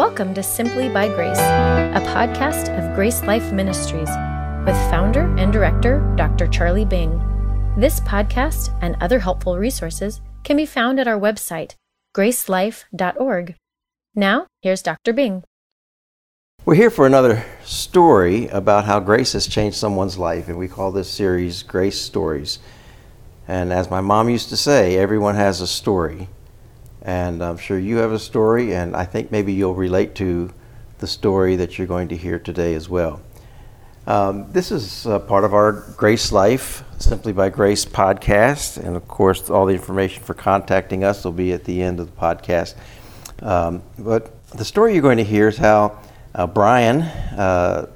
Welcome to Simply by Grace, a podcast of Grace Life Ministries with founder and director Dr. Charlie Bing. This podcast and other helpful resources can be found at our website, gracelife.org. Now, here's Dr. Bing. We're here for another story about how grace has changed someone's life, and we call this series Grace Stories. And as my mom used to say, everyone has a story. And I'm sure you have a story, and I think maybe you'll relate to the story that you're going to hear today as well. Um, this is uh, part of our Grace Life, Simply by Grace podcast. And of course, all the information for contacting us will be at the end of the podcast. Um, but the story you're going to hear is how uh, Brian uh,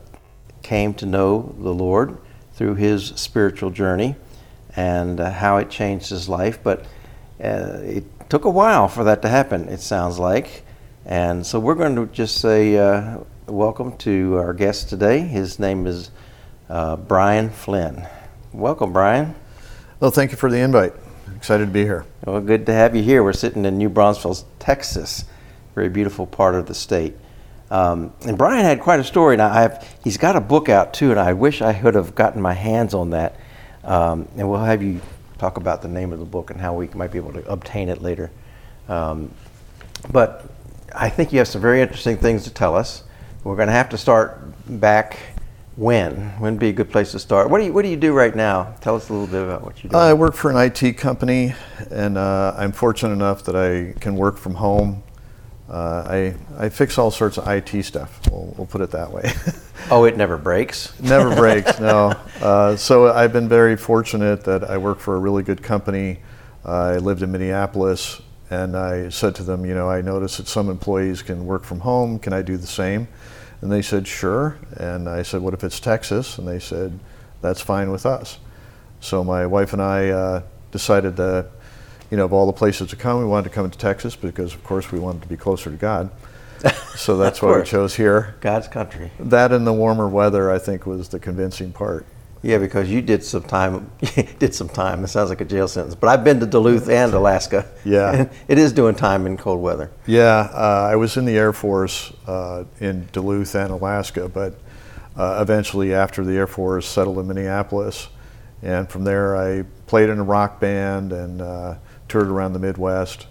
came to know the Lord through his spiritual journey and uh, how it changed his life. But uh, it took a while for that to happen, it sounds like. And so we're going to just say uh, welcome to our guest today. His name is uh, Brian Flynn. Welcome, Brian. Well, thank you for the invite. Excited to be here. Well, good to have you here. We're sitting in New Braunfels, Texas, very beautiful part of the state. Um, and Brian had quite a story. Now, I've, he's got a book out too, and I wish I could have gotten my hands on that. Um, and we'll have you talk about the name of the book and how we might be able to obtain it later. Um, but I think you have some very interesting things to tell us. We're going to have to start back when? When would be a good place to start? What do you What do you do right now? Tell us a little bit about what you do. I work for an IT company, and uh, I'm fortunate enough that I can work from home. Uh, I I fix all sorts of IT stuff. We'll, we'll put it that way. oh, it never breaks. never breaks. No. Uh, so I've been very fortunate that I work for a really good company. I lived in Minneapolis, and I said to them, you know, I noticed that some employees can work from home. Can I do the same? And they said, sure. And I said, what if it's Texas? And they said, that's fine with us. So my wife and I uh, decided that, you know, of all the places to come, we wanted to come to Texas because, of course, we wanted to be closer to God. So that's why we chose here. God's country. That and the warmer weather, I think, was the convincing part. Yeah, because you did some time. did some time. It sounds like a jail sentence. But I've been to Duluth and Alaska. Yeah, it is doing time in cold weather. Yeah, uh, I was in the Air Force uh, in Duluth and Alaska, but uh, eventually, after the Air Force, settled in Minneapolis, and from there, I played in a rock band and uh, toured around the Midwest.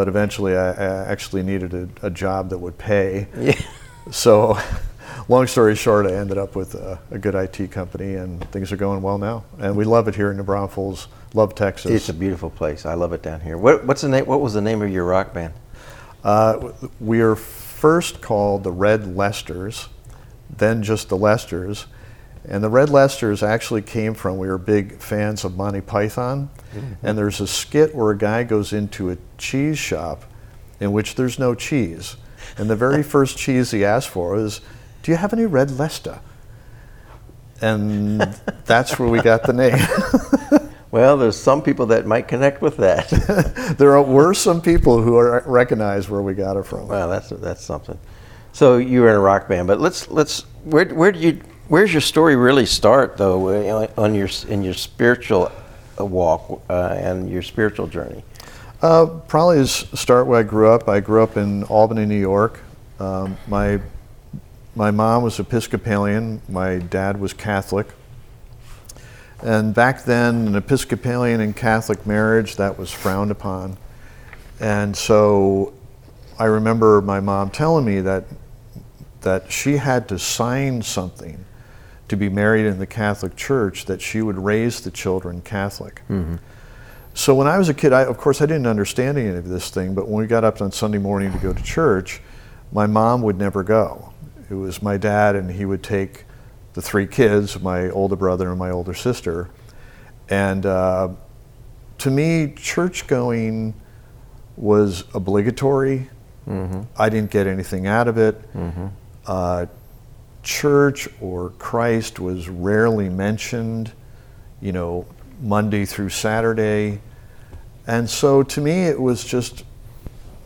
But eventually, I, I actually needed a, a, job that would pay. Yeah. So long story short, I ended up with a, a, good IT company, and things are going well now. And we love it here in New Braunfels. Love Texas. It's a beautiful place. I love it down here. What, what's the name? What was the name of your rock band? Uh, we are first called the Red Lesters, then just the Lesters. And the Red Lesters actually came from, we were big fans of Monty Python. Mm-hmm. And there's a skit where a guy goes into a cheese shop in which there's no cheese. And the very first cheese he asked for is do you have any red Leicester? And that's where we got the name. well, there's some people that might connect with that. there are, were some people who are, recognize where we got it from. Well, that's that's something. So you were in a rock band, but let's let's where where did you where's your story really start though uh, on your in your spiritual uh, walk uh, and your spiritual journey? Uh, probably start where I grew up. I grew up in Albany, New York. Um, my my mom was Episcopalian, my dad was Catholic. And back then, an Episcopalian and Catholic marriage, that was frowned upon. And so I remember my mom telling me that, that she had to sign something to be married in the Catholic Church that she would raise the children Catholic. Mm-hmm. So when I was a kid, I, of course, I didn't understand any of this thing, but when we got up on Sunday morning to go to church, my mom would never go. It was my dad, and he would take the three kids, my older brother and my older sister. And uh, to me, church going was obligatory. Mm-hmm. I didn't get anything out of it. Mm-hmm. Uh, church or Christ was rarely mentioned, you know, Monday through Saturday. And so to me, it was just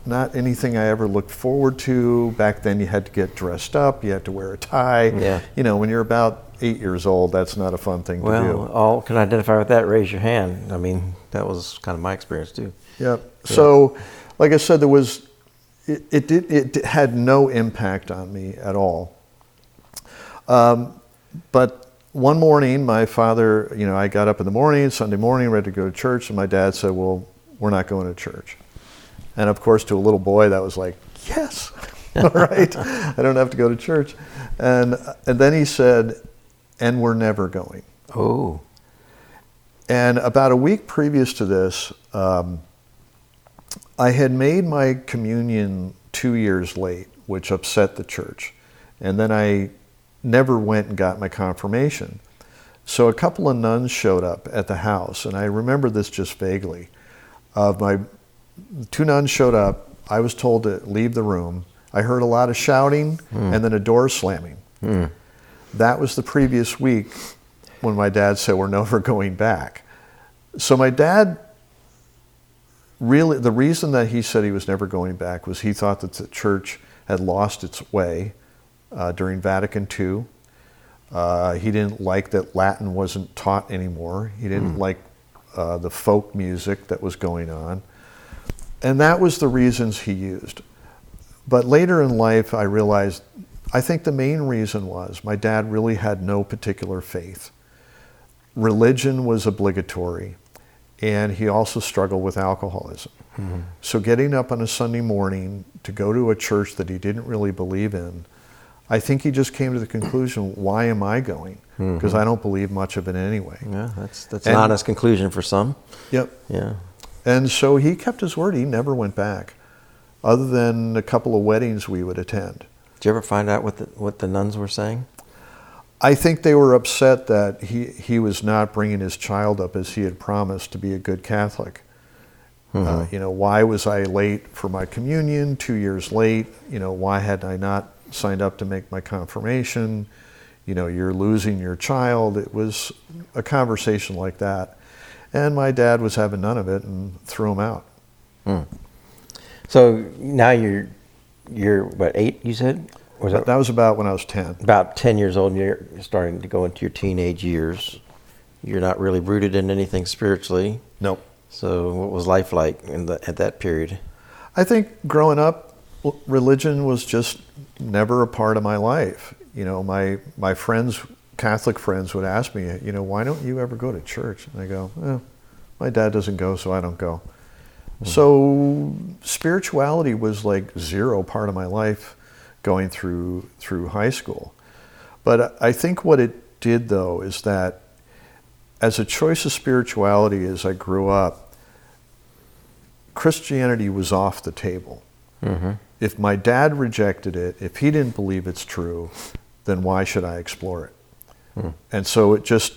not anything I ever looked forward to. Back then, you had to get dressed up, you had to wear a tie. Yeah. You know, when you're about eight years old, that's not a fun thing well, to do. Well, all can identify with that. Raise your hand. I mean, that was kind of my experience too. Yep. Yeah. So, like I said, there was it, it, did, it had no impact on me at all. Um, but one morning, my father, you know, I got up in the morning, Sunday morning, ready to go to church, and my dad said, Well, we're not going to church. And of course, to a little boy, that was like, Yes, all right, I don't have to go to church. And, and then he said, And we're never going. Oh. And about a week previous to this, um, I had made my communion two years late, which upset the church. And then I never went and got my confirmation. So a couple of nuns showed up at the house, and I remember this just vaguely. Of my two nuns showed up. I was told to leave the room. I heard a lot of shouting mm. and then a door slamming. Mm. That was the previous week when my dad said we're never going back. So my dad really the reason that he said he was never going back was he thought that the church had lost its way uh, during Vatican II. Uh, he didn't like that Latin wasn't taught anymore. He didn't mm. like uh, the folk music that was going on. And that was the reasons he used. But later in life, I realized I think the main reason was my dad really had no particular faith. Religion was obligatory and he also struggled with alcoholism. Mm-hmm. So getting up on a Sunday morning to go to a church that he didn't really believe in, I think he just came to the conclusion, why am I going? Because mm-hmm. I don't believe much of it anyway. Yeah, that's that's and, an honest conclusion for some. Yep. Yeah. And so he kept his word. He never went back, other than a couple of weddings we would attend. Did you ever find out what the what the nuns were saying? I think they were upset that he, he was not bringing his child up as he had promised to be a good Catholic. Mm-hmm. Uh, you know, why was I late for my communion, two years late? You know, why had I not signed up to make my confirmation? You know, you're losing your child. It was a conversation like that. And my dad was having none of it and threw him out. Mm. So now you're, you're what, eight, you said? Was that, that was about when I was 10. About 10 years old, and you're starting to go into your teenage years. You're not really rooted in anything spiritually. Nope. So, what was life like in the, at that period? I think growing up, religion was just never a part of my life. You know, my, my friends, Catholic friends, would ask me, you know, why don't you ever go to church? And I go, eh, my dad doesn't go, so I don't go. Mm-hmm. So, spirituality was like zero part of my life going through through high school. But I think what it did though is that as a choice of spirituality as I grew up, Christianity was off the table. Mm-hmm. If my dad rejected it, if he didn't believe it's true, then why should I explore it? Mm. And so it just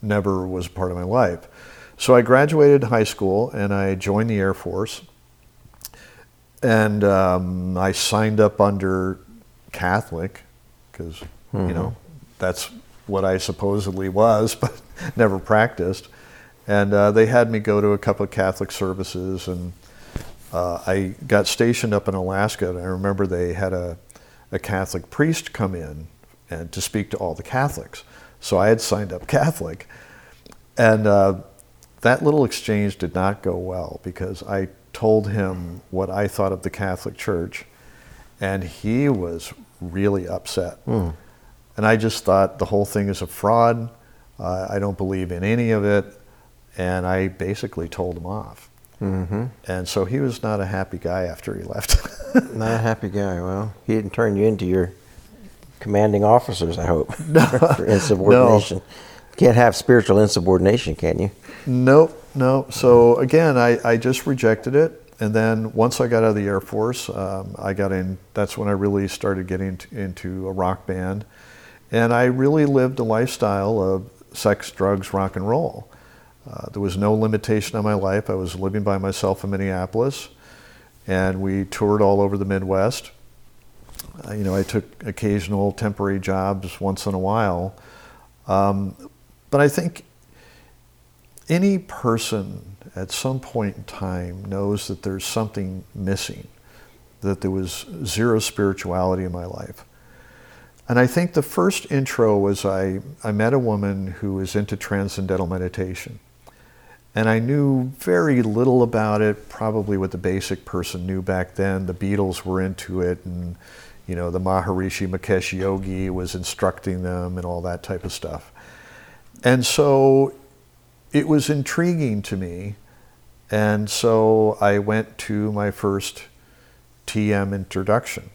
never was part of my life. So I graduated high school and I joined the Air Force and um, I signed up under Catholic because mm-hmm. you know that's what I supposedly was, but never practiced. And uh, they had me go to a couple of Catholic services, and uh, I got stationed up in Alaska. And I remember they had a, a Catholic priest come in and to speak to all the Catholics. So I had signed up Catholic, and uh, that little exchange did not go well because I told him what I thought of the Catholic Church, and he was really upset. Mm. And I just thought the whole thing is a fraud. Uh, I don't believe in any of it. And I basically told him off. Mm-hmm. And so he was not a happy guy after he left. not a happy guy. Well, he didn't turn you into your commanding officers, I hope, no. for insubordination. No. Can't have spiritual insubordination, can you? Nope no. So again, I, I just rejected it. And then once I got out of the Air Force, um, I got in, that's when I really started getting t- into a rock band. And I really lived a lifestyle of sex, drugs, rock and roll. Uh, there was no limitation on my life. I was living by myself in Minneapolis, and we toured all over the Midwest. Uh, you know, I took occasional temporary jobs once in a while. Um, but I think any person at some point in time knows that there's something missing, that there was zero spirituality in my life. And I think the first intro was I, I met a woman who was into transcendental meditation. And I knew very little about it, probably what the basic person knew back then. The Beatles were into it, and you know, the Maharishi Mahesh Yogi was instructing them and all that type of stuff. And so it was intriguing to me. And so I went to my first TM introduction.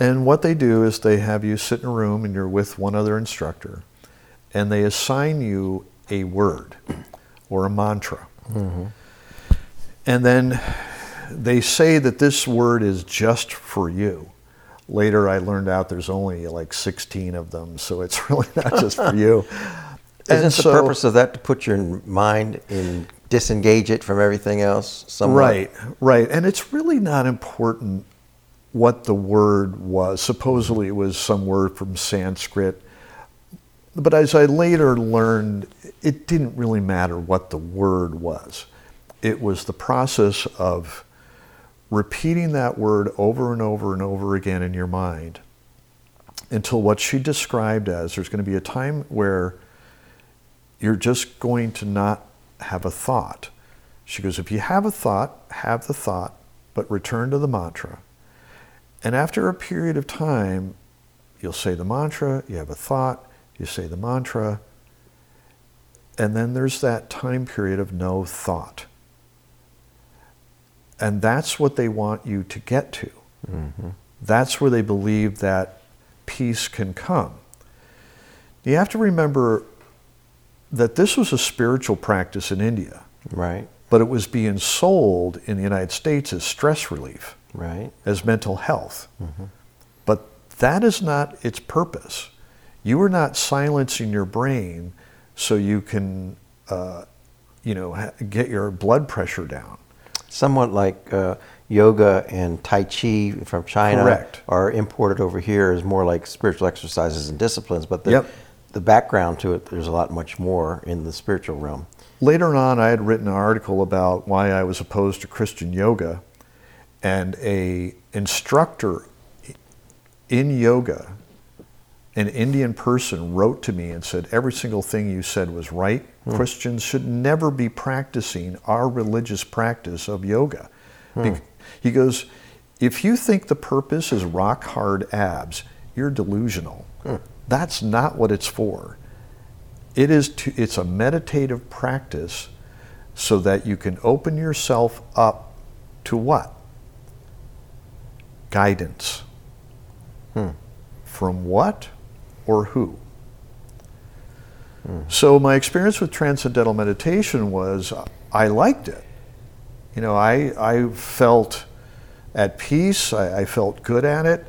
And what they do is they have you sit in a room and you're with one other instructor, and they assign you a word or a mantra. Mm-hmm. And then they say that this word is just for you. Later, I learned out there's only like 16 of them, so it's really not just for you. Isn't and the so, purpose of that to put your mind in disengage it from everything else? Somewhat? Right, right. And it's really not important what the word was. Supposedly, it was some word from Sanskrit but as I later learned, it didn't really matter what the word was. It was the process of repeating that word over and over and over again in your mind until what she described as there's going to be a time where you're just going to not have a thought. She goes, if you have a thought, have the thought, but return to the mantra. And after a period of time, you'll say the mantra, you have a thought, you say the mantra, and then there's that time period of no thought. And that's what they want you to get to. Mm-hmm. That's where they believe that peace can come. You have to remember that this was a spiritual practice in India. Right. But it was being sold in the United States as stress relief. Right. As mental health. Mm-hmm. But that is not its purpose. You are not silencing your brain so you can, uh, you know, get your blood pressure down. Somewhat like uh, yoga and Tai Chi from China Correct. are imported over here as more like spiritual exercises and disciplines, but the, yep. the background to it, there's a lot much more in the spiritual realm. Later on, I had written an article about why I was opposed to Christian yoga, and a instructor in yoga an Indian person wrote to me and said, Every single thing you said was right. Hmm. Christians should never be practicing our religious practice of yoga. Hmm. He goes, If you think the purpose is rock hard abs, you're delusional. Hmm. That's not what it's for. It is to, it's a meditative practice so that you can open yourself up to what? Guidance. Hmm. From what? Or who. So my experience with transcendental meditation was I liked it. You know, I, I felt at peace, I, I felt good at it.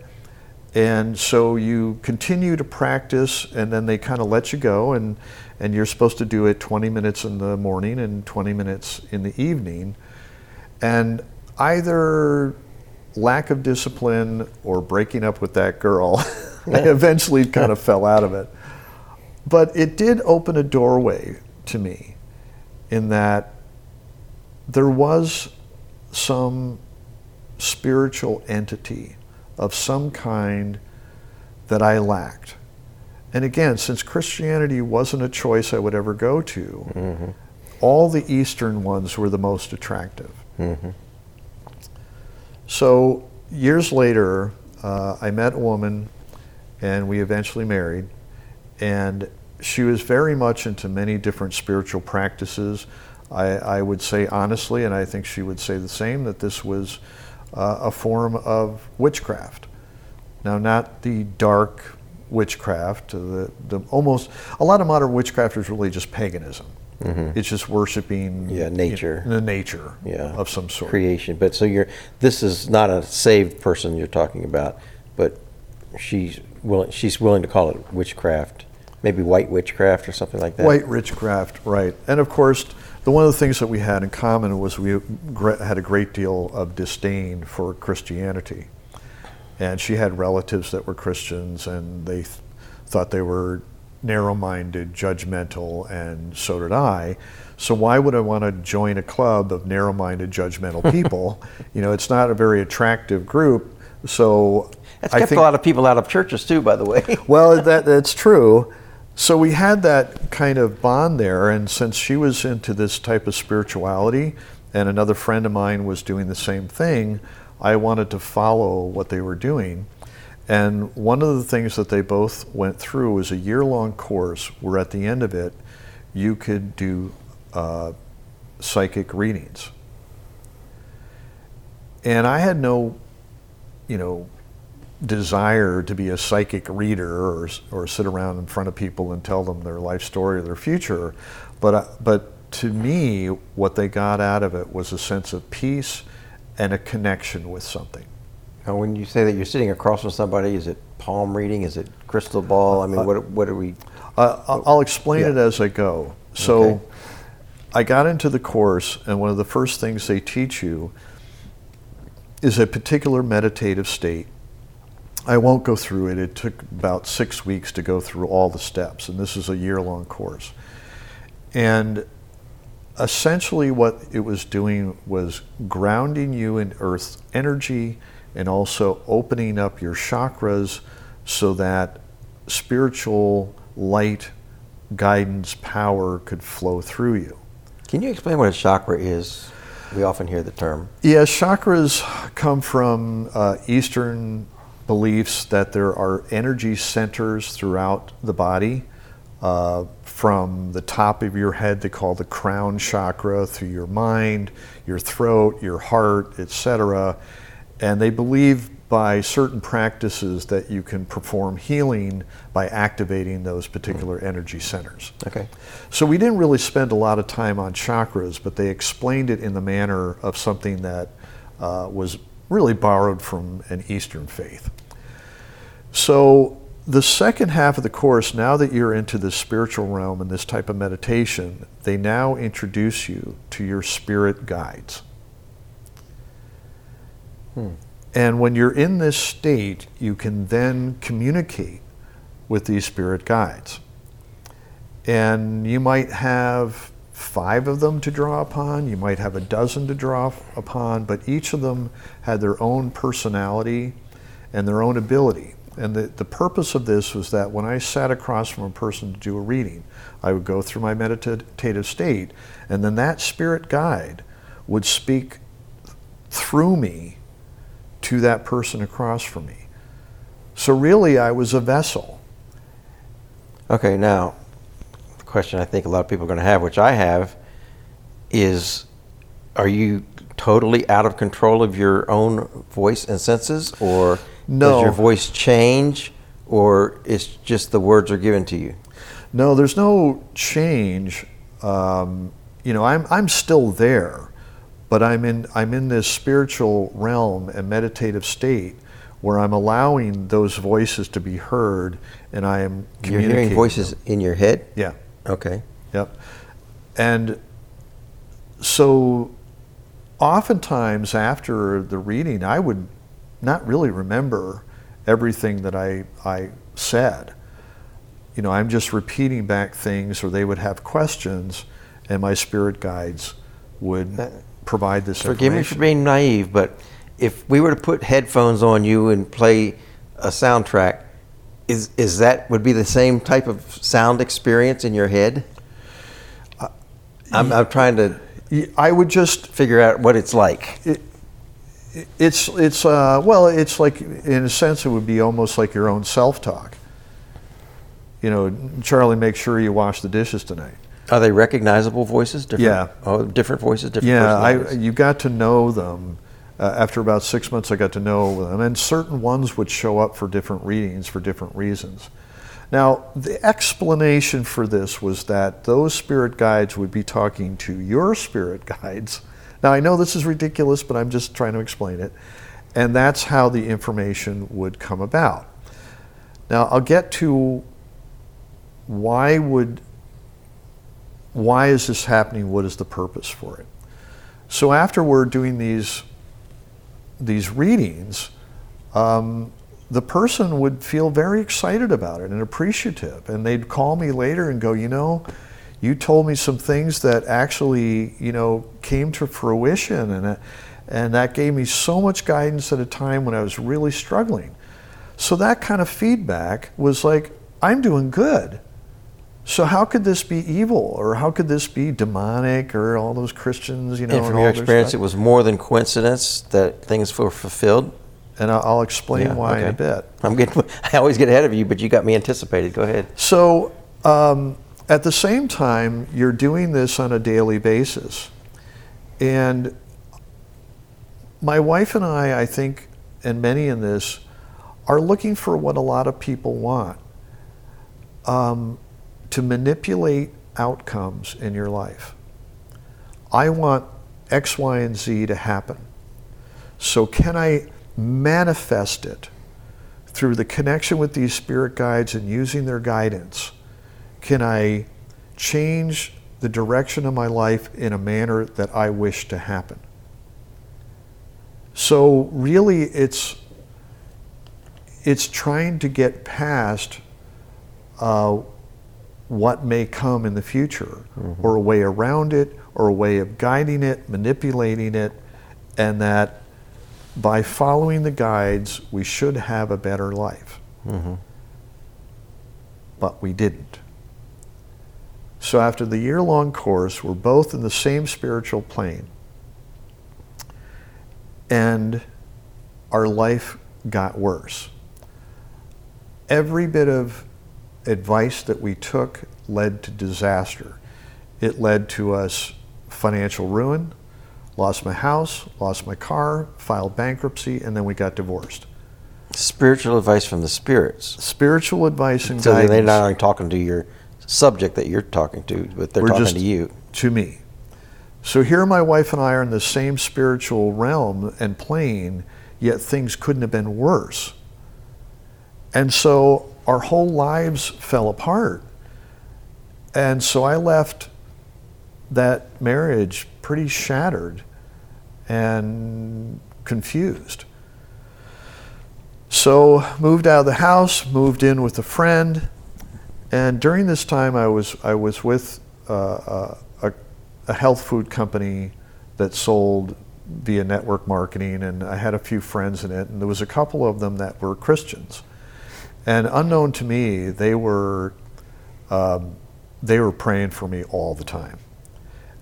And so you continue to practice, and then they kind of let you go, and, and you're supposed to do it 20 minutes in the morning and 20 minutes in the evening. And either lack of discipline or breaking up with that girl I eventually kind of fell out of it. But it did open a doorway to me in that there was some spiritual entity of some kind that I lacked. And again, since Christianity wasn't a choice I would ever go to, mm-hmm. all the Eastern ones were the most attractive. Mm-hmm. So years later, uh, I met a woman and we eventually married. And she was very much into many different spiritual practices. I, I would say honestly, and I think she would say the same, that this was uh, a form of witchcraft. Now, not the dark witchcraft, the, the almost, a lot of modern witchcraft is really just paganism. Mm-hmm. It's just worshiping yeah nature, you know, the nature yeah. of some sort, creation. But so you're this is not a saved person you're talking about, but she's willing, she's willing to call it witchcraft, maybe white witchcraft or something like that. White witchcraft, right? And of course, the one of the things that we had in common was we had a great deal of disdain for Christianity, and she had relatives that were Christians, and they th- thought they were narrow-minded, judgmental, and so did I. So why would I want to join a club of narrow-minded, judgmental people? you know, it's not a very attractive group. So that's kept think, a lot of people out of churches too, by the way. well, that, that's true. so we had that kind of bond there, and since she was into this type of spirituality, and another friend of mine was doing the same thing, I wanted to follow what they were doing. And one of the things that they both went through was a year long course where at the end of it, you could do uh, psychic readings. And I had no, you know, desire to be a psychic reader or, or sit around in front of people and tell them their life story or their future. But, uh, but to me, what they got out of it was a sense of peace and a connection with something. Now, when you say that you're sitting across from somebody, is it palm reading? Is it crystal ball? I mean, uh, what, what are we? Uh, I'll explain yeah. it as I go. So, okay. I got into the course, and one of the first things they teach you is a particular meditative state. I won't go through it. It took about six weeks to go through all the steps, and this is a year long course. And essentially what it was doing was grounding you in earth's energy and also opening up your chakras so that spiritual light guidance power could flow through you can you explain what a chakra is we often hear the term yeah chakras come from uh, eastern beliefs that there are energy centers throughout the body uh, from the top of your head they call the crown chakra through your mind, your throat, your heart, etc. And they believe by certain practices that you can perform healing by activating those particular energy centers. Okay. So we didn't really spend a lot of time on chakras, but they explained it in the manner of something that uh, was really borrowed from an Eastern faith. So the second half of the course, now that you're into the spiritual realm and this type of meditation, they now introduce you to your spirit guides. Hmm. And when you're in this state, you can then communicate with these spirit guides. And you might have five of them to draw upon, you might have a dozen to draw upon, but each of them had their own personality and their own ability. And the, the purpose of this was that when I sat across from a person to do a reading, I would go through my meditative state, and then that spirit guide would speak through me to that person across from me. So really, I was a vessel. Okay, now, the question I think a lot of people are going to have, which I have, is are you totally out of control of your own voice and senses, or no. Does your voice change, or it's just the words are given to you? No, there's no change. Um, you know, I'm I'm still there, but I'm in I'm in this spiritual realm and meditative state where I'm allowing those voices to be heard, and I am You're hearing voices them. in your head. Yeah. Okay. Yep. And so, oftentimes after the reading, I would not really remember everything that I, I said. You know, I'm just repeating back things, or they would have questions, and my spirit guides would uh, provide this Forgive me for being naive, but if we were to put headphones on you and play a soundtrack, is, is that would be the same type of sound experience in your head? Uh, I'm, I'm trying to. I would just figure out what it's like. It, it's it's uh, well, it's like in a sense it would be almost like your own self-talk. You know, Charlie, make sure you wash the dishes tonight. Are they recognizable voices? Different, yeah. Oh, different voices, different. Yeah, I, you got to know them. Uh, after about six months, I got to know them, and certain ones would show up for different readings for different reasons. Now, the explanation for this was that those spirit guides would be talking to your spirit guides now, I know this is ridiculous, but I'm just trying to explain it. And that's how the information would come about. Now, I'll get to why would why is this happening? What is the purpose for it? So after we're doing these these readings, um, the person would feel very excited about it and appreciative, and they'd call me later and go, you know, you told me some things that actually, you know, came to fruition, and and that gave me so much guidance at a time when I was really struggling. So that kind of feedback was like, I'm doing good. So how could this be evil, or how could this be demonic, or all those Christians, you know? and from all your experience, it was more than coincidence that things were fulfilled. and I'll explain Yeah, why in a bit. I'm getting. I always get ahead of you, but you got me anticipated. Go ahead. So um, at the same time, you're doing this on a daily basis. And my wife and I, I think, and many in this, are looking for what a lot of people want um, to manipulate outcomes in your life. I want X, Y, and Z to happen. So, can I manifest it through the connection with these spirit guides and using their guidance? Can I change the direction of my life in a manner that I wish to happen? So, really, it's it's trying to get past uh, what may come in the future, or a way around it, or a way of guiding it, manipulating it, and that by following the guides, we should have a better life. But we didn't. So, after the year long course, we're both in the same spiritual plane, and our life got worse. Every bit of advice that we took led to disaster. It led to us financial ruin, lost my house, lost my car, filed bankruptcy, and then we got divorced. Spiritual advice from the spirits. Spiritual advice and So guidance they're not only talking to your subject that you're talking to, but they're We're talking just- to you. to me. So here my wife and I are in the same spiritual realm and plane, yet things couldn't have been worse. And so our whole lives fell apart. And so I left that marriage pretty shattered and confused. So moved out of the house, moved in with a friend, and during this time I was I was with uh, uh, a, a health food company that sold via network marketing, and I had a few friends in it, and there was a couple of them that were Christians, and unknown to me, they were um, they were praying for me all the time.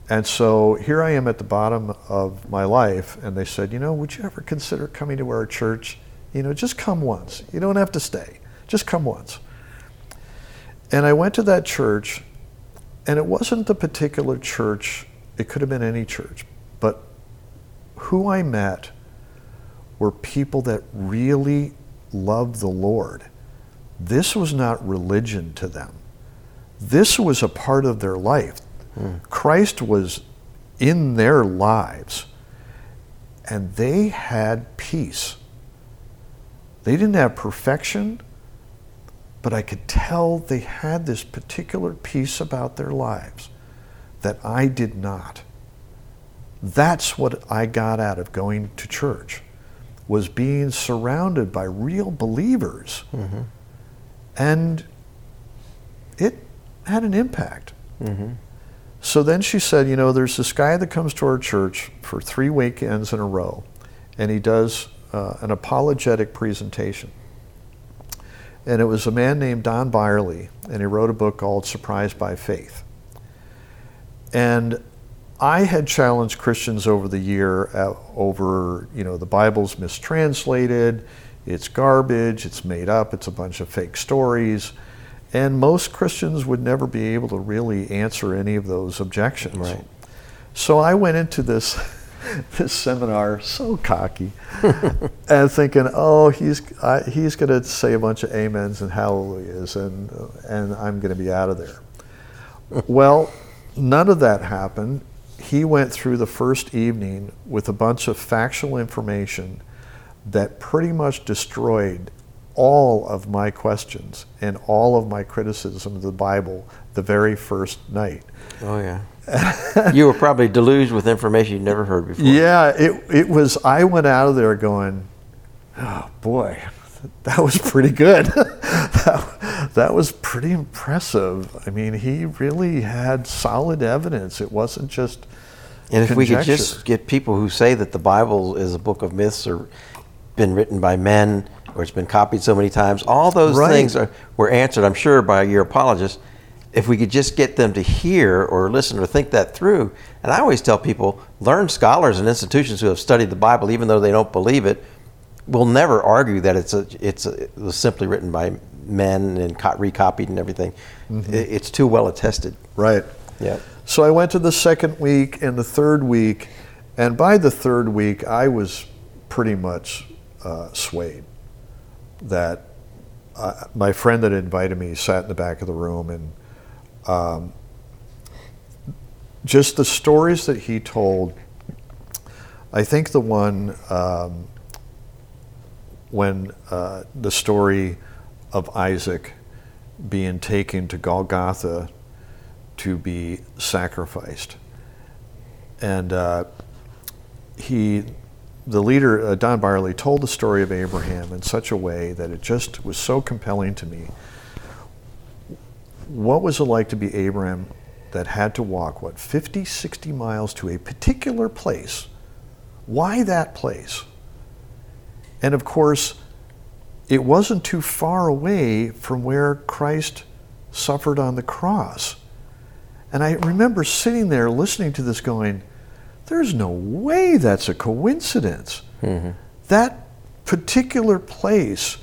And so here I am at the bottom of my life, and they said, you know, would you ever consider coming to our church? You know, just come once. You don't have to stay. Just come once. And I went to that church, and it wasn't the particular church, it could have been any church, but who I met were people that really loved the Lord. This was not religion to them, this was a part of their life. Hmm. Christ was in their lives, and they had peace. They didn't have perfection, but I could tell they had this particular peace about their lives that I did not. That's what I got out of going to church was being surrounded by real believers. And it had an impact. So then she said, you know, there's this guy that comes to our church for three weekends in a row, and he does uh, an apologetic presentation. And it was a man named Don Bierle, and he wrote a book called Surprised by Faith. And I had challenged Christians over the year uh, over, you know, the Bible's mistranslated, it's garbage, it's made up, it's a bunch of fake stories. And most Christians would never be able to really answer any of those objections. Right. So I went into this this seminar so cocky and thinking, oh, he's I, he's going to say a bunch of amens and hallelujahs, and and I'm going to be out of there. well, none of that happened. He went through the first evening with a bunch of factual information that pretty much destroyed all of my questions and all of my criticism of the Bible the very first night. Oh yeah. you were probably deluged with information you'd never heard before. Yeah, it, it was, I went out of there going, oh boy, that was pretty good. that, that was pretty impressive. I mean, he really had solid evidence. It wasn't just And if we could just get people who say that the Bible is a book of myths or been written by men or it's been copied so many times, all those Right. things are, were answered, I'm sure, by your apologist. If we could just get them to hear or listen or think that through, and I always tell people, learn scholars and institutions who have studied the Bible, even though they don't believe it, will never argue that it's a, it's a, it was simply written by men and co- recopied and everything. Mm-hmm. It- it's too well attested. Right. Yeah. So I went to the second week and the third week, and by the third week, I was pretty much uh, swayed that uh, my friend that invited me sat in the back of the room and um, just the stories that he told. I think the one um, when uh, the story of Isaac being taken to Golgotha to be sacrificed. And uh, he, the leader, uh, Don Barley, told the story of Abraham in such a way that it just was so compelling to me. What was it like to be Abraham that had to walk, what, 50, 60 miles to a particular place? Why that place? And of course, it wasn't too far away from where Christ suffered on the cross. And I remember sitting there listening to this going, there's no way that's a coincidence. Mm-hmm. That particular place,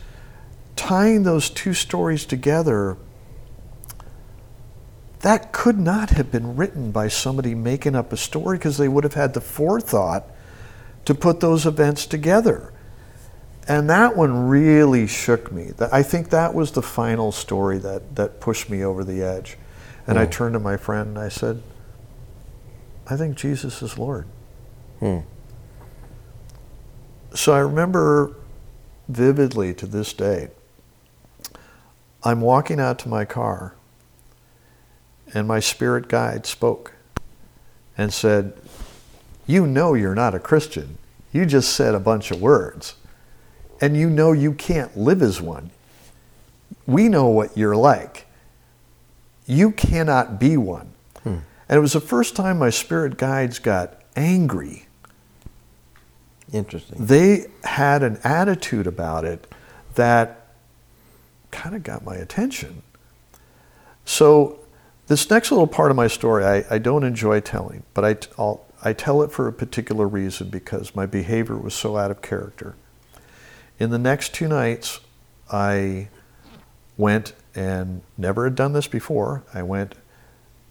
tying those two stories together, that could not have been written by somebody making up a story because they would have had the forethought to put those events together. And that one really shook me. I think that was the final story that, that pushed me over the edge. And I turned to my friend and I said, I think Jesus is Lord. Hmm. So I remember vividly to this day, I'm walking out to my car and my spirit guide spoke and said, You know you're not a Christian. You just said a bunch of words. And you know you can't live as one. We know what you're like. You cannot be one. Hmm. And it was the first time my spirit guides got angry. Interesting. They had an attitude about it that kind of got my attention. So, this next little part of my story, I, I don't enjoy telling, but I, I'll, I tell it for a particular reason because my behavior was so out of character. In the next two nights, I went and never had done this before. I went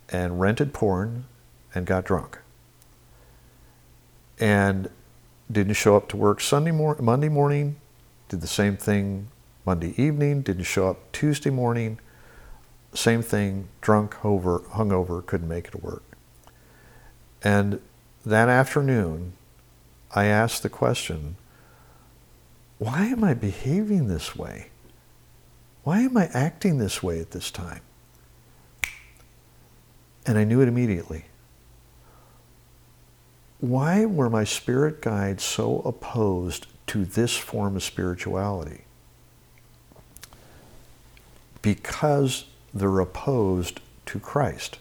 and rented porn and got drunk. And didn't show up to work Sunday mor- Monday morning, did the same thing Monday evening, didn't show up Tuesday morning, same thing, drunk, over, hungover, couldn't make it work. And that afternoon, I asked the question, why am I behaving this way? Why am I acting this way at this time? And I knew it immediately. Why were my spirit guides so opposed to this form of spirituality? Because they're opposed to Christ.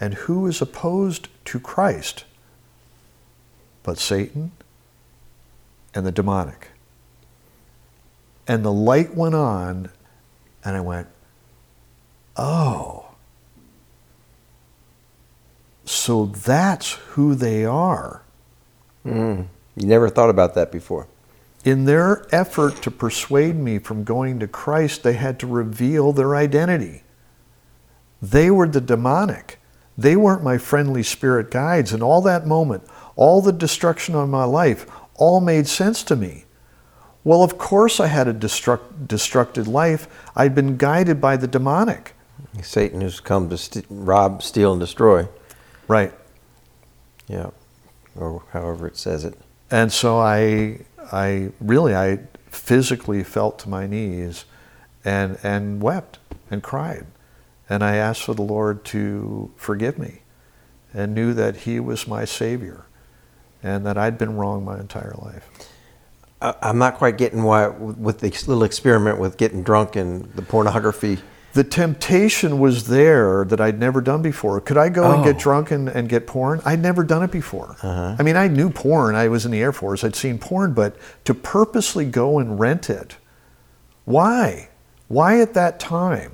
And who is opposed to Christ? But Satan and the demonic. And the light went on, and I went, oh. So that's who they are. Mm. You never thought about that before. In their effort to persuade me from going to Christ, they had to reveal their identity. They were the demonic. They weren't my friendly spirit guides. And all that moment, all the destruction on my life, all made sense to me. Well, of course, I had a destruct, destructed life. I'd been guided by the demonic. Satan has come to st- rob, steal, and destroy. Right. Yeah. Or however it says it. And so I, I really, I physically fell to my knees and, and wept and cried. And I asked for the Lord to forgive me and knew that He was my Savior and that I'd been wrong my entire life. I'm not quite getting why, with this little experiment with getting drunk and the pornography. The temptation was there that I'd never done before. Could I go and get Oh. drunk and, and get porn? I'd never done it before. Uh-huh. I mean, I knew porn. I was in the Air Force. I'd seen porn, but to purposely go and rent it, why? Why at that time?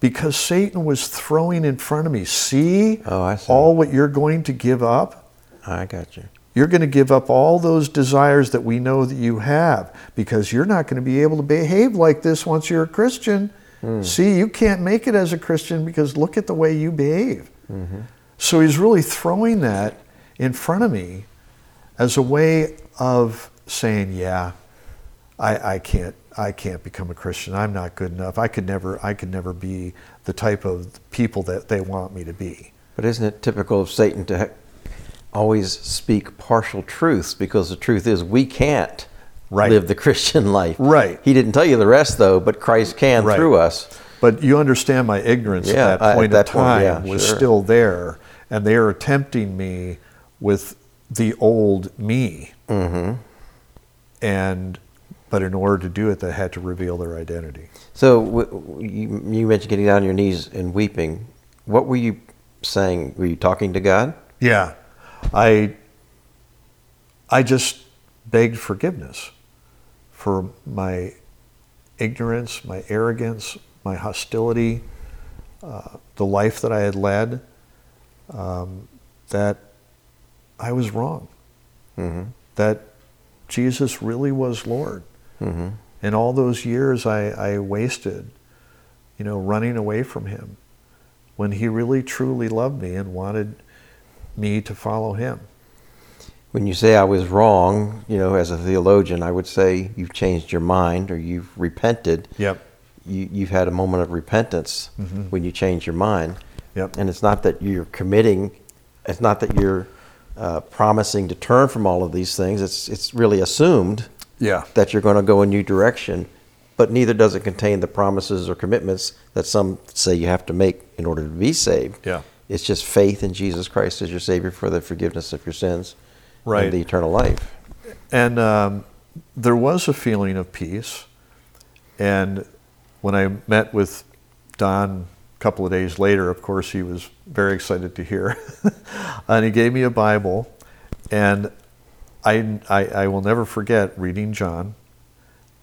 because Satan was throwing in front of me, see, Oh, see. all what you're going to give up? I got you. You're going to give up all those desires that we know that you have because you're not going to be able to behave like this once you're a Christian. Hmm. See, you can't make it as a Christian because look at the way you behave. Mm-hmm. So he's really throwing that in front of me as a way of saying, yeah, I, I can't I can't become a Christian. I'm not good enough. I could never I could never be the type of people that they want me to be. But isn't it typical of Satan to always speak partial truths? Because the truth is, we can't Right. live the Christian life. Right. He didn't tell you the rest, though, but Christ can Right. through us. But you understand my ignorance Yeah, at I- that at point that of point, time yeah, was sure. still there, and they are tempting me with the old me. Mm-hmm. And but in order to do it, they had to reveal their identity. So w- you, you mentioned getting down on your knees and weeping. What were you saying? Were you talking to God? Yeah, I I just begged forgiveness for my ignorance, my arrogance, my hostility, uh, the life that I had led. Um, that I was wrong. hmm That Jesus really was Lord. hmm And all those years I, I wasted, you know, running away from him when he really truly loved me and wanted me to follow him. When you say I was wrong, you know, as a theologian, I would say you've changed your mind or you've repented. Yep. You, you've had a moment of repentance Mhm. when you change your mind. Yep. And it's not that you're committing, it's not that you're uh, promising to turn from all of these things. It's, it's really assumed Yeah. that you're going to go a new direction, but neither does it contain the promises or commitments that some say you have to make in order to be saved. Yeah. It's just faith in Jesus Christ as your Savior for the forgiveness of your sins Right. and the eternal life. And um, there was a feeling of peace. And when I met with Don a couple of days later, of course, he was very excited to hear. and he gave me a Bible. And I, I, I will never forget reading John.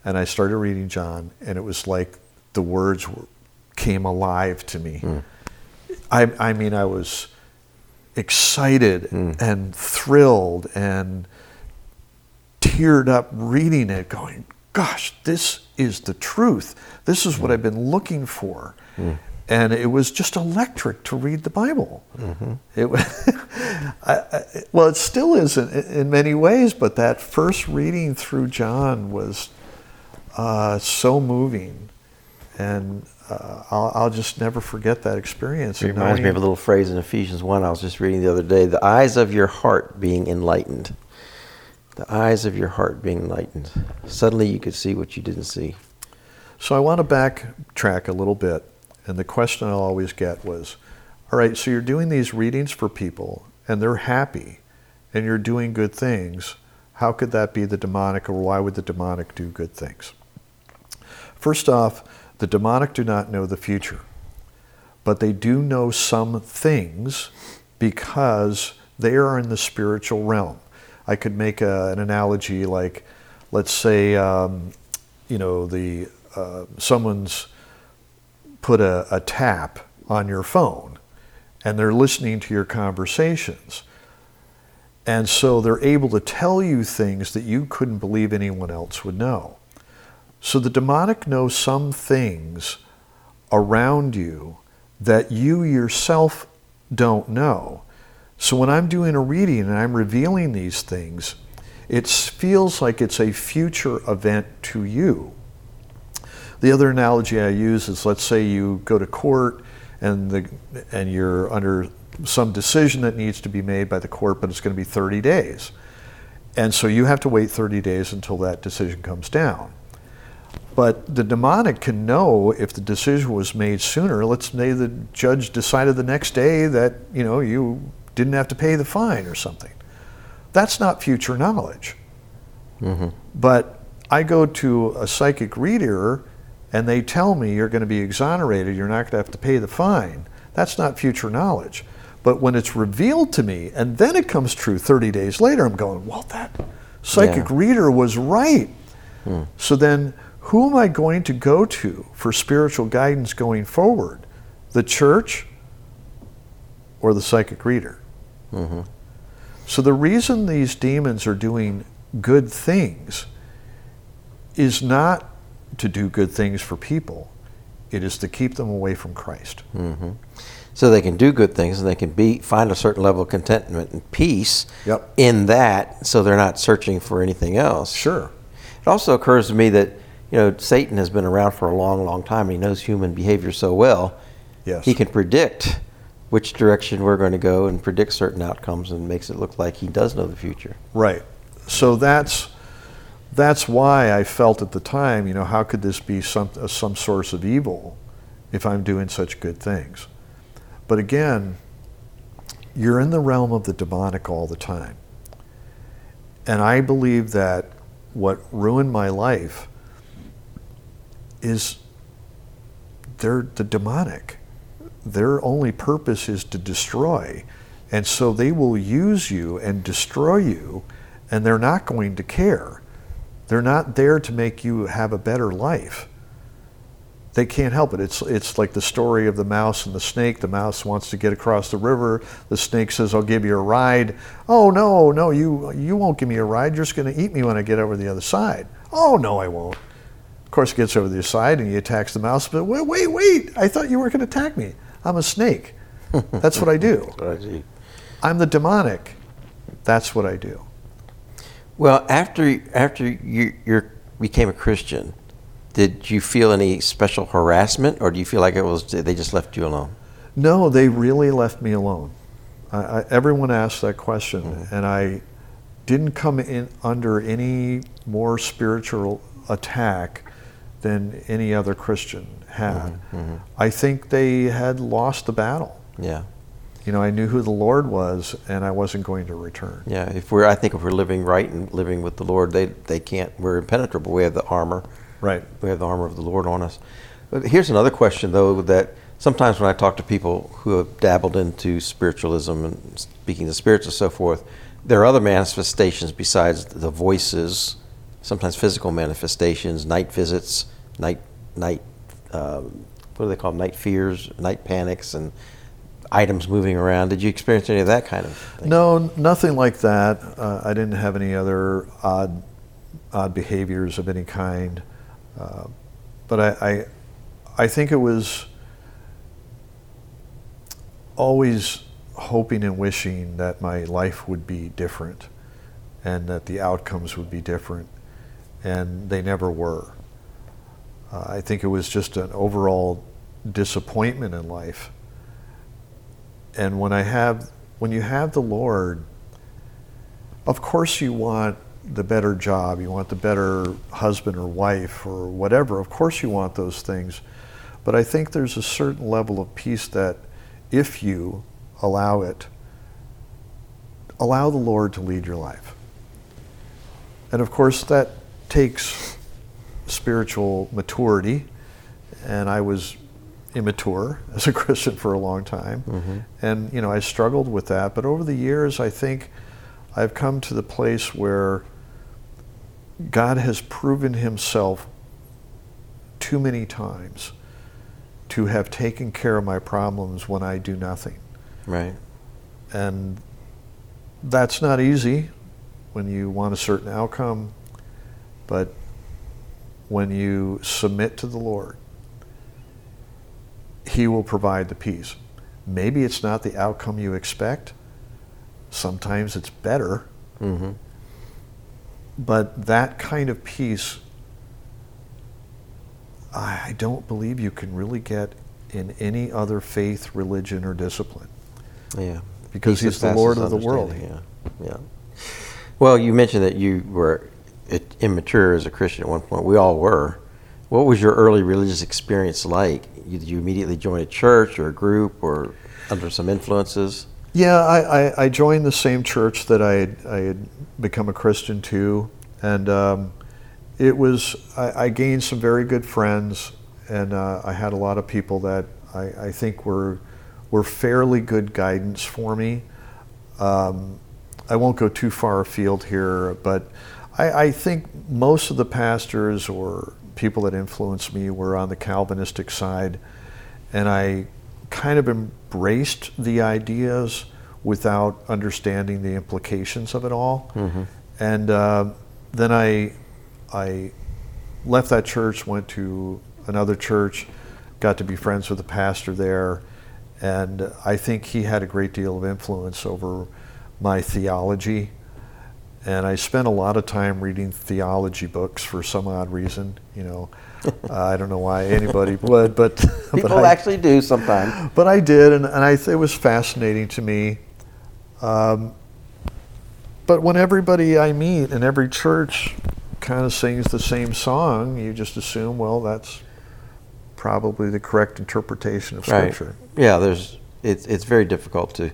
And I started reading John, and it was like the words were, came alive to me. I, I mean, I was excited hmm. and thrilled and teared up reading it, going, Gosh, this is the truth. This is what hmm. I've been looking for. Hmm. And it was just electric to read the Bible. Mm-hmm. It was, I, I, well, it still is in, in many ways, but that first reading through John was uh, so moving. And uh, I'll, I'll just never forget that experience. It reminds me of a little phrase in Ephesians 1 I was just reading the other day the eyes of your heart being enlightened. The eyes of your heart being enlightened. Suddenly you could see what you didn't see. So I want to backtrack a little bit. And the question I'll always get was, all right, so you're doing these readings for people and they're happy and you're doing good things. How could that be the demonic or why would the demonic do good things? First off, the demonic do not know the future, but they do know some things because they are in the spiritual realm. I could make a, an analogy like, let's say, um, you know, the uh, someone's put a, a tap on your phone and they're listening to your conversations. And so they're able to tell you things that you couldn't believe anyone else would know. So the demonic knows some things around you that you yourself don't know. So when I'm doing a reading and I'm revealing these things, it feels like it's a future event to you. The other analogy I use is let's say you go to court and the and you're under some decision that needs to be made by the court, but it's going to be 30 days. And so you have to wait 30 days until that decision comes down. But the demonic can know if the decision was made sooner. Let's say the judge decided the next day that, you know, you didn't have to pay the fine or something. That's not future knowledge. Mm-hmm. But I go to a psychic reader and they tell me you're going to be exonerated, you're not going to have to pay the fine. That's not future knowledge. But when it's revealed to me and then it comes true 30 days later, I'm going, well, that psychic Yeah. reader was right. Hmm. So then, who am I going to go to for spiritual guidance going forward? The church or the psychic reader? Mm-hmm. So the reason these demons are doing good things is not to do good things for people. It is to keep them away from Christ. Mm-hmm. So they can do good things and they can be find a certain level of contentment and peace Yep. in that, so they're not searching for anything else. Sure. It also occurs to me that you know Satan has been around for a long, long time, and he knows human behavior so well. Yes. He can predict which direction we're going to go and predict certain outcomes, and makes it look like he does know the future. Right. So that's that's why I felt at the time, you know, how could this be some some source of evil if I'm doing such good things? But again, you're in the realm of the demonic all the time. And I believe that what ruined my life is they're the demonic. Their only purpose is to destroy. And so they will use you and destroy you, and they're not going to care. They're not there to make you have a better life. They can't help it. It's, it's like the story of the mouse and the snake. The mouse wants to get across the river. The snake says, I'll give you a ride. Oh, no, no, you, you won't give me a ride. You're just going to eat me when I get over the other side. Oh, no, I won't. Of course, gets over the other side and he attacks the mouse. But wait, wait, wait. I thought you weren't going to attack me. I'm a snake. That's what I do. I'm the demonic. That's what I do. Well, after after you you became a Christian, did you feel any special harassment, or do you feel like it was they just left you alone? No, they really left me alone. I, I, everyone asked that question, mm-hmm. and I didn't come in under any more spiritual attack than any other Christian had. Mm-hmm, mm-hmm. I think they had lost the battle. Yeah, You know, I knew who the Lord was, and I wasn't going to return. yeah. If we're, I think if we're living right and living with the Lord, they they can't. We're impenetrable. We have the armor. Right. We have the armor of the Lord on us. But here's another question, though, that sometimes when I talk to people who have dabbled into spiritualism and speaking to spirits and so forth, there are other manifestations besides the voices, sometimes physical manifestations, night visits, night, night, um, what do they call them? Night fears, night panics, and items moving around. Did you experience any of that kind of thing? No, nothing like that. Uh, I didn't have any other odd, odd behaviors of any kind. Uh, but I, I, I think it was always hoping and wishing that my life would be different and that the outcomes would be different. And they never were. Uh, I think it was just an overall disappointment in life. And when I have, when you have the Lord, of course you want the better job, you want the better husband or wife or whatever. Of course you want those things. But I think there's a certain level of peace that if you allow it, allow the Lord to lead your life. And of course that takes spiritual maturity. And I was immature as a Christian for a long time. Mm-hmm. And, you know, I struggled with that. But over the years, I think I've come to the place where God has proven himself too many times to have taken care of my problems when I do nothing. Right. And that's not easy when you want a certain outcome, but when you submit to the Lord, He will provide the peace. Maybe it's not the outcome you expect. Sometimes it's better. Mm-hmm. But that kind of peace, I don't believe you can really get in any other faith, religion, or discipline. Yeah. Because he's the Lord of the world. Yeah. Yeah. Well, you mentioned that you were immature as a Christian at one point. We all were. What was your early religious experience like? Did you immediately join a church or a group or under some influences? Yeah, I, I, I joined the same church that I had, I had become a Christian to, and um, it was I, I gained some very good friends, and uh, I had a lot of people that I, I think were were fairly good guidance for me. Um, I won't go too far afield here, but I, I think most of the pastors or people that influenced me were on the Calvinistic side, and I kind of embraced the ideas without understanding the implications of it all. Mm-hmm. And uh, then I, I left that church, went to another church, got to be friends with the pastor there, and I think he had a great deal of influence over my theology. And I spent a lot of time reading theology books for some odd reason. You know, uh, I don't know why anybody would, but People but I, actually do sometimes. but I did, and, and I it was fascinating to me. Um, but when everybody I meet in every church kind of sings the same song, you just assume, well, that's probably the correct interpretation of Right. Scripture. Yeah, there's it's it's very difficult to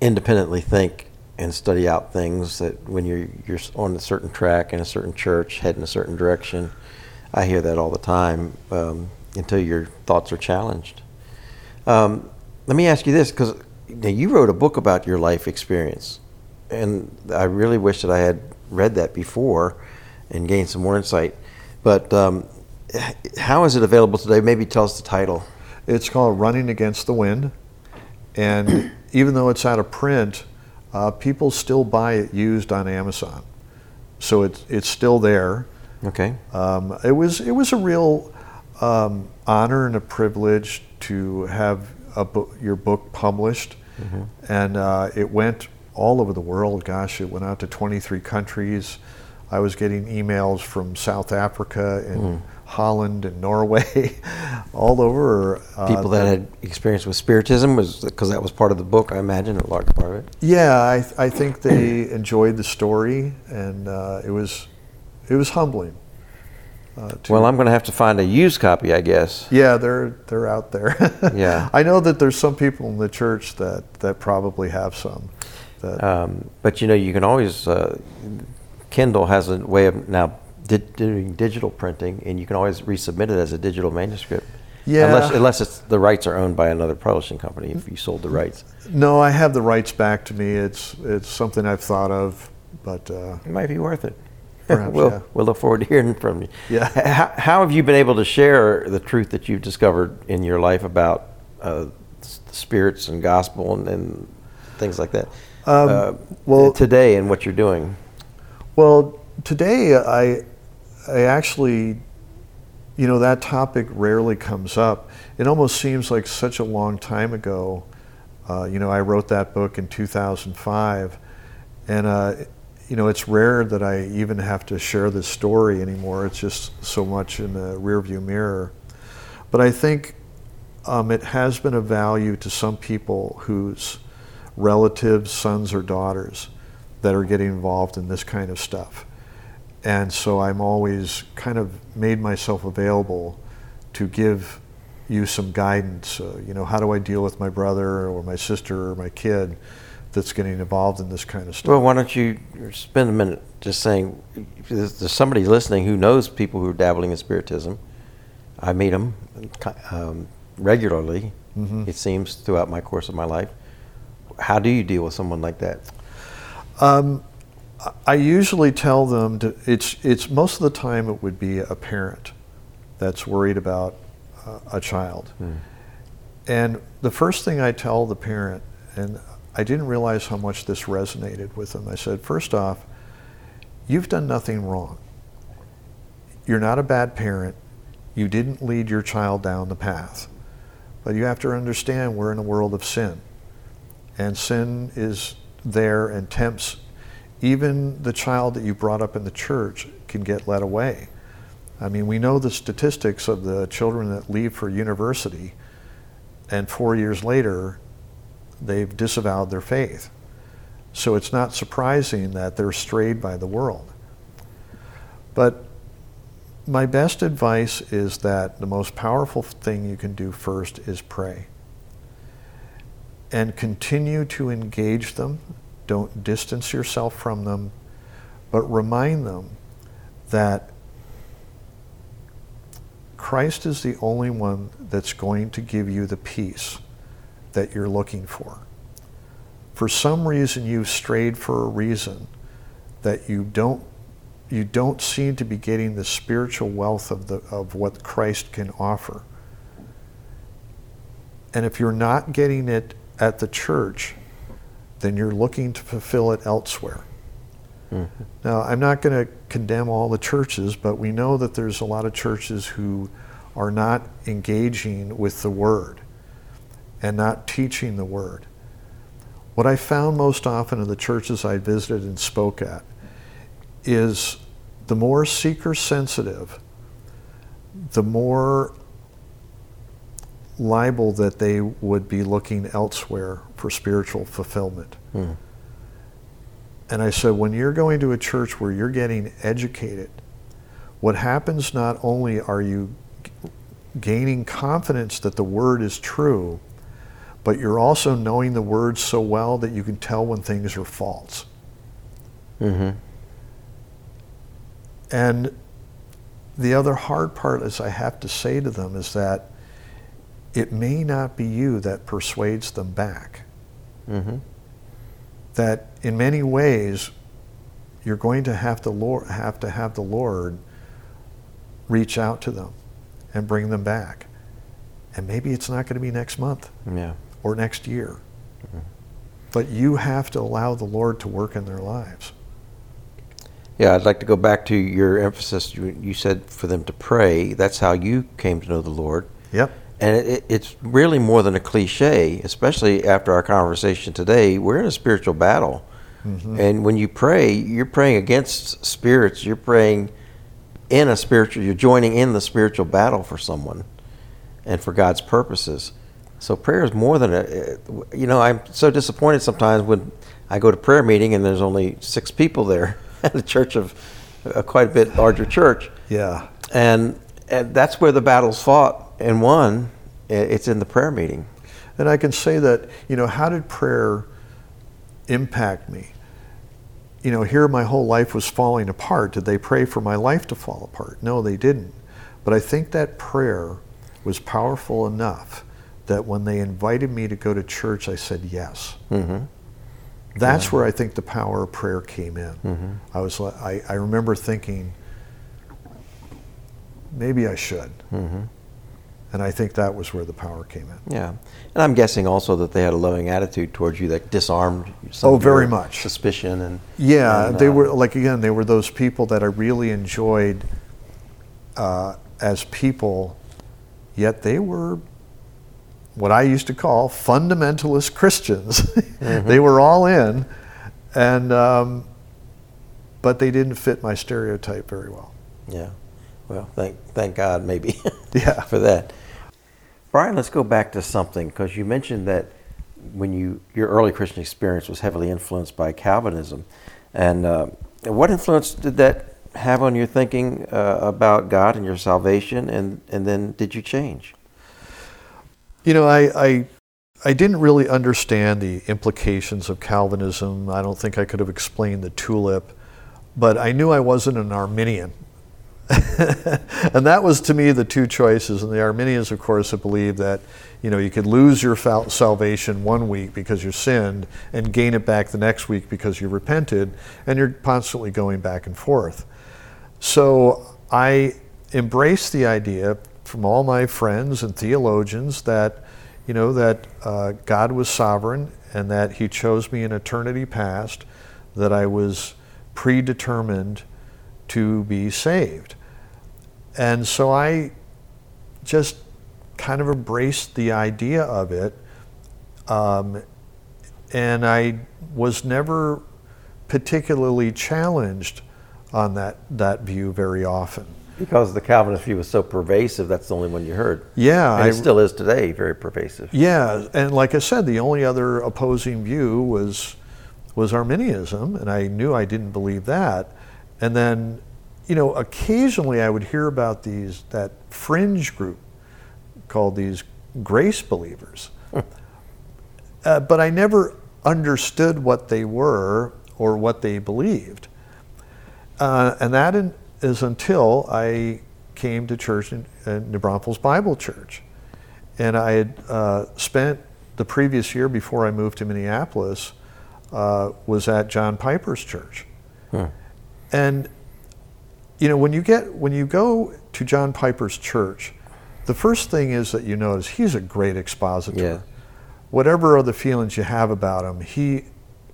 independently think and study out things that when you're you're on a certain track in a certain church, heading a certain direction. I hear that all the time um, until your thoughts are challenged. Um, let me ask you this, because you wrote a book about your life experience, and I really wish that I had read that before and gained some more insight. But um, how is it available today? Maybe tell us the title. It's called Running Against the Wind. And even though it's out of print, uh, people still buy it used on Amazon. So it's, it's still there. Okay. Um, it was it was a real um, honor and a privilege to have a book, your book published, and uh, it went all over the world. Gosh, it went out to 23 countries. I was getting emails from South Africa and Holland and Norway, all over. Uh, People that had experience with spiritism was because that was part of the book. I imagine a large part of it. Yeah, I, I think they enjoyed the story, and uh, it was it was humbling. Uh, Well, I'm going to have to find a used copy, I guess. Yeah, they're they're out there. Yeah. I know that there's some people in the church that that probably have some. That, Um, but you know, you can always. Uh, Kindle has a way of now di- doing digital printing, and you can always resubmit it as a digital manuscript. Yeah. Unless, unless it's the rights are owned by another publishing company. If you sold the rights, no, I have the rights back to me. It's it's something I've thought of, but uh, it might be worth it. Perhaps, we'll, yeah. we'll look forward to hearing from you. Yeah. How, how have you been able to share the truth that you've discovered in your life about uh, spirits and gospel and, and things like that? Um, uh, well- today and what you're doing. Well, today I, I actually, you know, that topic rarely comes up. It almost seems like such a long time ago. Uh, you know, I wrote that book in 2005, and uh, you know, it's rare that I even have to share this story anymore. It's just so much in the rearview mirror. But I think um, it has been of value to some people whose relatives, sons or daughters, that are getting involved in this kind of stuff. And so I'm always kind of made myself available to give you some guidance. Uh, you know, how do I deal with my brother or my sister or my kid that's getting involved in this kind of stuff? Well, why don't you spend a minute just saying, if there's, there's somebody listening who knows people who are dabbling in spiritism. I meet them um, regularly, it seems, throughout my course of my life. How do you deal with someone like that? Um, I usually tell them to, it's, it's most of the time it would be a parent that's worried about uh, a child. And the first thing I tell the parent, and I didn't realize how much this resonated with them, I said, first off, you've done nothing wrong. You're not a bad parent. You didn't lead your child down the path. But you have to understand we're in a world of sin. And sin is there and tempts even the child that you brought up in the church can get led away. I mean, we know the statistics of the children that leave for university, and four years later, they've disavowed their faith. So it's not surprising that they're strayed by the world. But my best advice is that the most powerful thing you can do first is pray. And continue to engage them. Don't distance yourself from them, but remind them that Christ is the only one that's going to give you the peace that you're looking for. For some reason, you've strayed for a reason that you don't you don't seem to be getting the spiritual wealth of the of what Christ can offer. And if you're not getting it at the church, then you're looking to fulfill it elsewhere. Mm-hmm. Now, I'm not going to condemn all the churches, but we know that there's a lot of churches who are not engaging with the Word and not teaching the Word. What I found most often in the churches I visited and spoke at is the more seeker sensitive, the more liable that they would be looking elsewhere for spiritual fulfillment. Hmm. And I said, when you're going to a church where you're getting educated, what happens not only are you gaining confidence that the word is true, but you're also knowing the word so well that you can tell when things are false. Mm-hmm. And the other hard part is I have to say to them is that it may not be you that persuades them back. Mm-hmm. That in many ways, you're going to have to, Lord, have to have the Lord reach out to them and bring them back. And maybe it's not going to be next month yeah. or next year. Mm-hmm. But you have to allow the Lord to work in their lives. Yeah, I'd like to go back to your emphasis. You, you said for them to pray. That's how you came to know the Lord. Yep. And it, it's really more than a cliche, especially after our conversation today. We're in a spiritual battle. Mm-hmm. And when you pray, you're praying against spirits. You're praying in a spiritual, you're joining in the spiritual battle for someone and for God's purposes. So prayer is more than a, you know, I'm so disappointed sometimes when I go to prayer meeting and there's only six people there at a church of a quite a bit larger church. Yeah. And, and that's where the battle's fought and one, It's in the prayer meeting. And I can say that, you know, how did prayer impact me? You know, here my whole life was falling apart. Did they pray for my life to fall apart? No, they didn't. But I think that prayer was powerful enough that when they invited me to go to church, I said yes. Mm-hmm. That's yeah. where I think the power of prayer came in. Mm-hmm. I was, I, I remember thinking, maybe I should. Mm-hmm. And I think that was where the power came in. Yeah, and I'm guessing also that they had a loving attitude towards you that disarmed. Some oh, very much suspicion and. Yeah, and, they uh, were like again, they were those people that I really enjoyed uh, as people, yet they were what I used to call fundamentalist Christians. mm-hmm. they were all in, and um, but they didn't fit my stereotype very well. Yeah. Well, thank thank God maybe. yeah. For that. Brian, let's go back to something because you mentioned that when you your early Christian experience was heavily influenced by Calvinism, and uh, what influence did that have on your thinking uh, about God and your salvation, and and then did you change? You know, I, I I didn't really understand the implications of Calvinism. I don't think I could have explained the tulip, but I knew I wasn't an Arminian. and that was to me the two choices. And the Arminians, of course, have believed that you know you could lose your salvation one week because you sinned and gain it back the next week because you repented, and you're constantly going back and forth. So I embraced the idea from all my friends and theologians that you know that uh, God was sovereign and that He chose me in eternity past, that I was predetermined to be saved. And so I just kind of embraced the idea of it. Um, and I was never particularly challenged on that, that view very often. Because the Calvinist view was so pervasive, that's the only one you heard. Yeah. And it I, still is today, very pervasive. Yeah. And like I said, the only other opposing view was, was Arminianism, and I knew I didn't believe that. And then you know, occasionally I would hear about these that fringe group called these grace believers, uh, but I never understood what they were or what they believed, uh, and that in, is until I came to church in, in New Braunfels Bible Church, and I had uh, spent the previous year before I moved to Minneapolis uh, was at John Piper's church, hmm. and you know, when you get when you go to John Piper's church, the first thing is that you notice he's a great expositor. Yeah. Whatever other feelings you have about him, he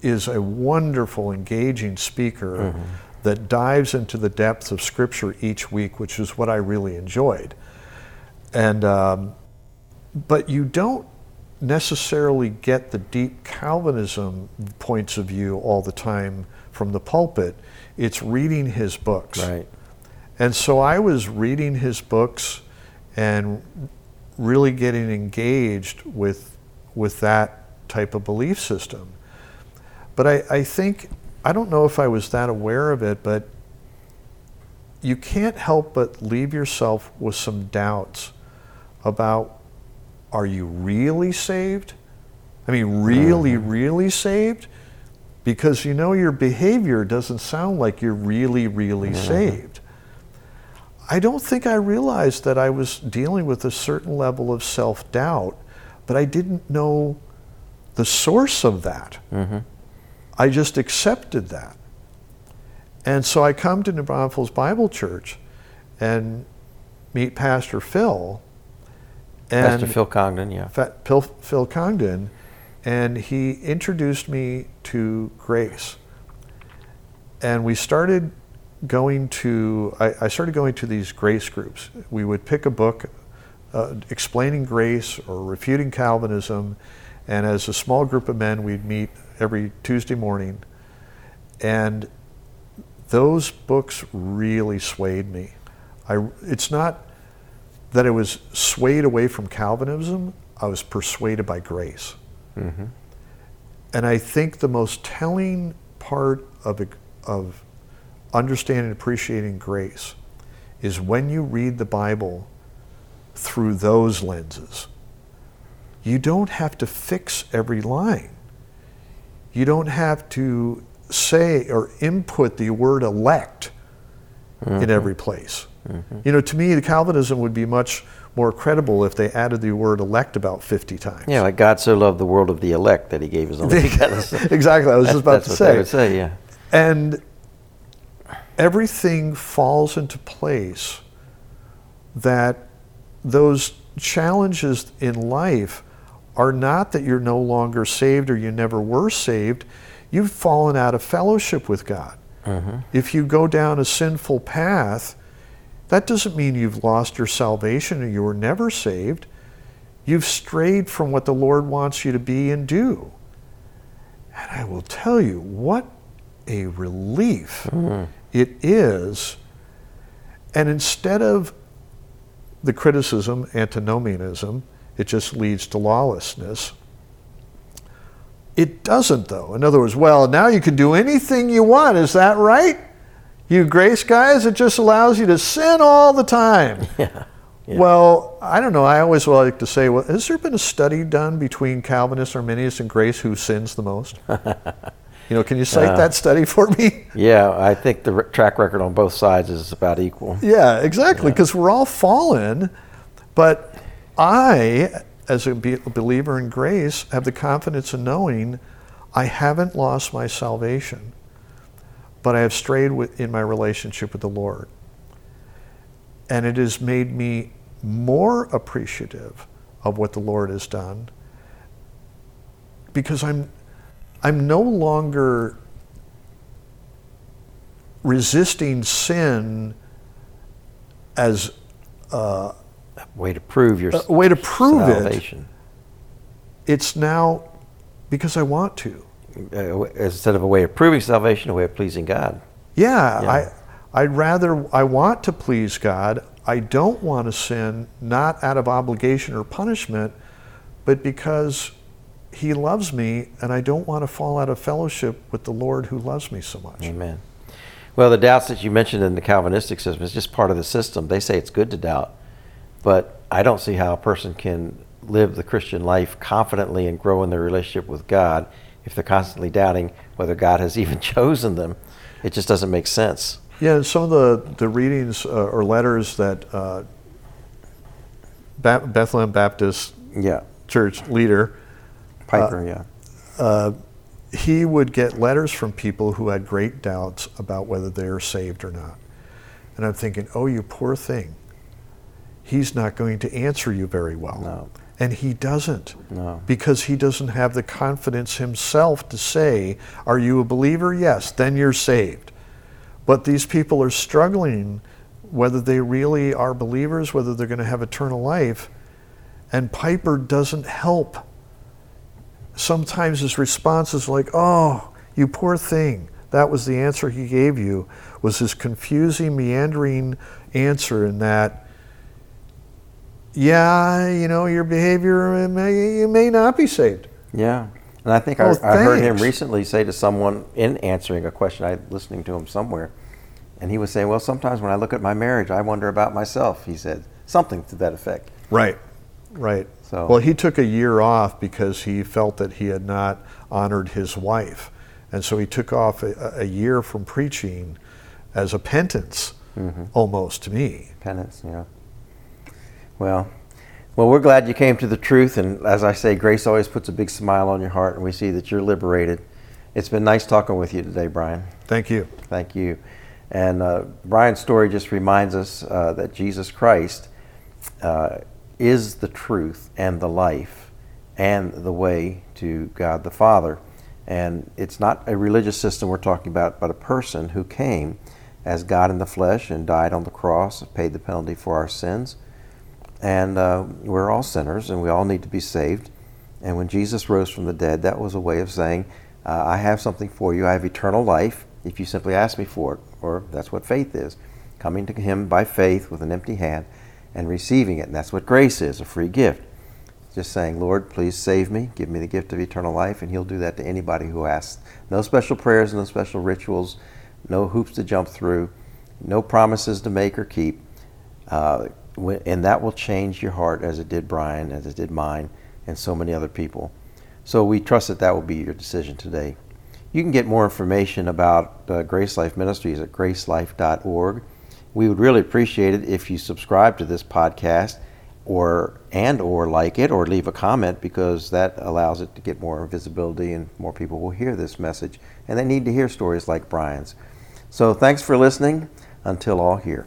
is a wonderful, engaging speaker Mm-hmm. that dives into the depths of Scripture each week, which is what I really enjoyed. And um, but you don't necessarily get the deep Calvinism points of view all the time from the pulpit. It's reading his books. Right. And so I was reading his books and really getting engaged with, with that type of belief system. But I, I think, I don't know if I was that aware of it, but you can't help but leave yourself with some doubts about are you really saved? I mean, really, mm-hmm. really saved? Because you know your behavior doesn't sound like you're really, really mm-hmm. saved. I don't think I realized that I was dealing with a certain level of self doubt, but I didn't know the source of that. Mm-hmm. I just accepted that. And so I come to New Braunfels Bible Church and meet Pastor Phil. And Pastor Phil Congdon, yeah. Phil, Phil Congdon, and he introduced me to grace. And we started going to, I, I started going to these grace groups. We would pick a book uh, explaining grace or refuting Calvinism, and as a small group of men, we'd meet every Tuesday morning. And those books really swayed me. I, it's not that I was swayed away from Calvinism, I was persuaded by grace. Mm-hmm. And I think the most telling part of, of understanding and appreciating grace is when you read the Bible through those lenses. You don't have to fix every line. You don't have to say or input the word elect in mm-hmm. every place. Mm-hmm. You know, to me, the Calvinism would be much more credible if they added the word elect about 50 times. Yeah, like God so loved the world of the elect that he gave his only begotten son. exactly. I was just about That's to what say. they would say, yeah. And everything falls into place that those challenges in life are not that you're no longer saved or you never were saved. You've fallen out of fellowship with God. Mm-hmm. If you go down a sinful path, that doesn't mean you've lost your salvation or you were never saved. You've strayed from what the Lord wants you to be and do. And I will tell you, what a relief hmm. it is. And instead of the criticism, antinomianism, it just leads to lawlessness. It doesn't, though. In other words, well, now you can do anything you want. Is that right? You grace guys, it just allows you to sin all the time. Yeah. Yeah. Well, I don't know. I always like to say, well, has there been a study done between Calvinists, Arminius, and Grace who sins the most? you know, can you cite Uh, that study for me? Yeah, I think the re- track record on both sides is about equal. Yeah, exactly. Because we're all fallen, but I, as a be- believer in grace, have the confidence in knowing I haven't lost my salvation, but I have strayed with, in my relationship with the Lord. And it has made me more appreciative of what the Lord has done because I'm, I'm no longer resisting sin as a Way to prove your a way to prove it. salvation. It's now because I want to. Uh, instead of a way of proving salvation, a way of pleasing God. Yeah, Yeah. I, I'd rather, I want to please God. I don't want to sin, not out of obligation or punishment, but because He loves me and I don't want to fall out of fellowship with the Lord who loves me so much. Amen. Well, the doubts that you mentioned in the Calvinistic system is just part of the system. They say it's good to doubt, but I don't see how a person can live the Christian life confidently and grow in their relationship with God if they're constantly doubting whether God has even chosen them. It just doesn't make sense. Yeah, and some of the, the readings uh, or letters that uh, Ba- Bethlehem Baptist Yeah, Church leader, Piper. yeah, he would get letters from people who had great doubts about whether they are saved or not. And I'm thinking, oh, you poor thing. he's not going to answer you very well. No. And he doesn't. No. Because he doesn't have the confidence himself to say, Are you a believer? Yes, then you're saved. But these people are struggling whether they really are believers, whether they're going to have eternal life. And Piper doesn't help. Sometimes his response is like, Oh, you poor thing. That was the answer he gave you, was his confusing, meandering answer in that yeah, you know, your behavior, may, you may not be saved. Yeah. And I think I, Oh, I heard him recently say to someone in answering a question, I listening to him somewhere, and he was saying, Well, sometimes when I look at my marriage, I wonder about myself, he said. Something to that effect. Right, right. So- well, he took a year off because he felt that he had not honored his wife. And so he took off a, a year from preaching as a penance, Mm-hmm. almost to me. Penance, yeah. Well, well, we're glad you came to the truth, and as I say, grace always puts a big smile on your heart, and we see that you're liberated. It's been nice talking with you today, Brian. Thank you. Thank you. And uh, Brian's story just reminds us uh, that Jesus Christ uh, is the truth and the life and the way to God the Father. And it's not a religious system we're talking about, but a person who came as God in the flesh and died on the cross, paid the penalty for our sins. And uh, we're all sinners and we all need to be saved. And when Jesus rose from the dead, that was a way of saying, uh, I have something for you. I have eternal life if you simply ask me for it. Or that's what faith is coming to Him by faith with an empty hand and receiving it. And that's what grace is a free gift. Just saying, Lord, please save me, give me the gift of eternal life, and He'll do that to anybody who asks. No special prayers, no special rituals, no hoops to jump through, no promises to make or keep. Uh, and that will change your heart as it did Brian, as it did mine, and so many other people. So we trust that that will be your decision today. You can get more information about uh, Grace Life Ministries at gracelife.org. We would really appreciate it if you subscribe to this podcast or and or like it or leave a comment because that allows it to get more visibility and more people will hear this message and they need to hear stories like Brian's. So thanks for listening. Until all here.